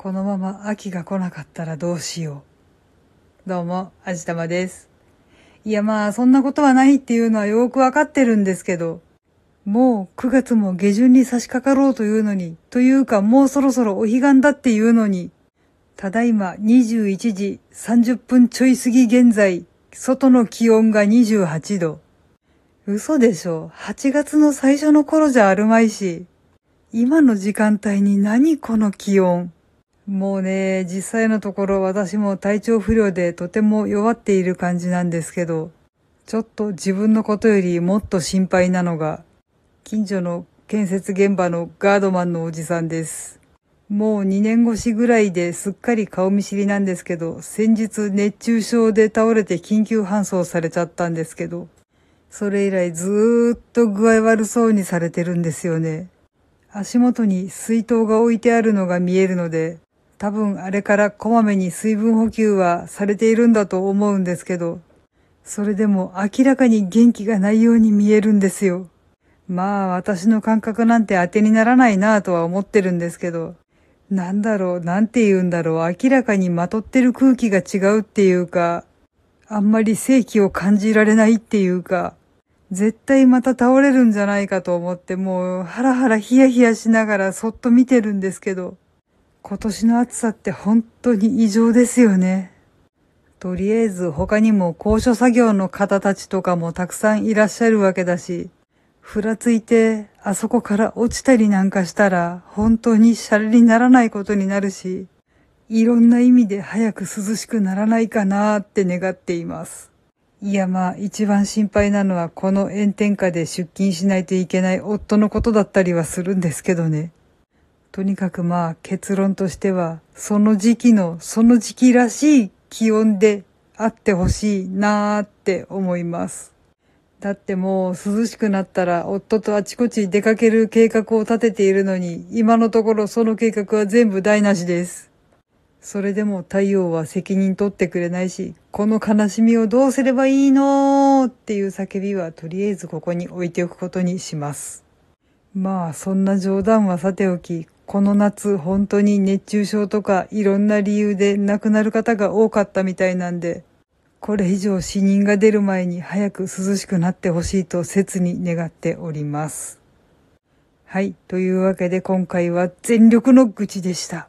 このまま秋が来なかったらどうしよう。どうも、あじたまです。いやまあ、そんなことはないっていうのはよくわかってるんですけど、もう9月も下旬に差し掛かろうというのに、というかもうそろそろお彼岸だっていうのに、ただいま21時30分ちょい過ぎ現在、外の気温が28度。嘘でしょ ?8 月の最初の頃じゃあるまいし。今の時間帯に何この気温。もうね、実際のところ私も体調不良でとても弱っている感じなんですけど、ちょっと自分のことよりもっと心配なのが、近所の建設現場のガードマンのおじさんです。もう2年越しぐらいですっかり顔見知りなんですけど、先日熱中症で倒れて緊急搬送されちゃったんですけど、それ以来ずーっと具合悪そうにされてるんですよね。足元に水筒が置いてあるのが見えるので、多分あれからこまめに水分補給はされているんだと思うんですけど、それでも明らかに元気がないように見えるんですよ。まあ私の感覚なんて当てにならないなぁとは思ってるんですけど、なんだろう、なんて言うんだろう、明らかにまとってる空気が違うっていうか、あんまり正気を感じられないっていうか、絶対また倒れるんじゃないかと思ってもうハラハラヒヤヒヤしながらそっと見てるんですけど、今年の暑さって本当に異常ですよね。とりあえず他にも高所作業の方たちとかもたくさんいらっしゃるわけだし、ふらついてあそこから落ちたりなんかしたら本当にシャレにならないことになるし、いろんな意味で早く涼しくならないかなーって願っています。いやまあ一番心配なのはこの炎天下で出勤しないといけない夫のことだったりはするんですけどね。とにかくまあ結論としてはその時期のその時期らしい気温であってほしいなーって思います。だってもう涼しくなったら夫とあちこち出かける計画を立てているのに今のところその計画は全部台無しです。それでも太陽は責任取ってくれないし、この悲しみをどうすればいいのっていう叫びはとりあえずここに置いておくことにします。まあそんな冗談はさておき、この夏本当に熱中症とかいろんな理由で亡くなる方が多かったみたいなんで、これ以上死人が出る前に早く涼しくなってほしいと切に願っております。はい。というわけで今回は全力の愚痴でした。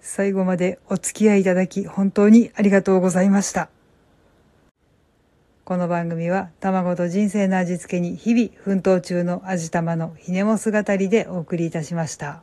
最後までお付き合いいただき本当にありがとうございました。この番組は卵と人生の味付けに日々奮闘中の味玉のひねも姿りでお送りいたしました。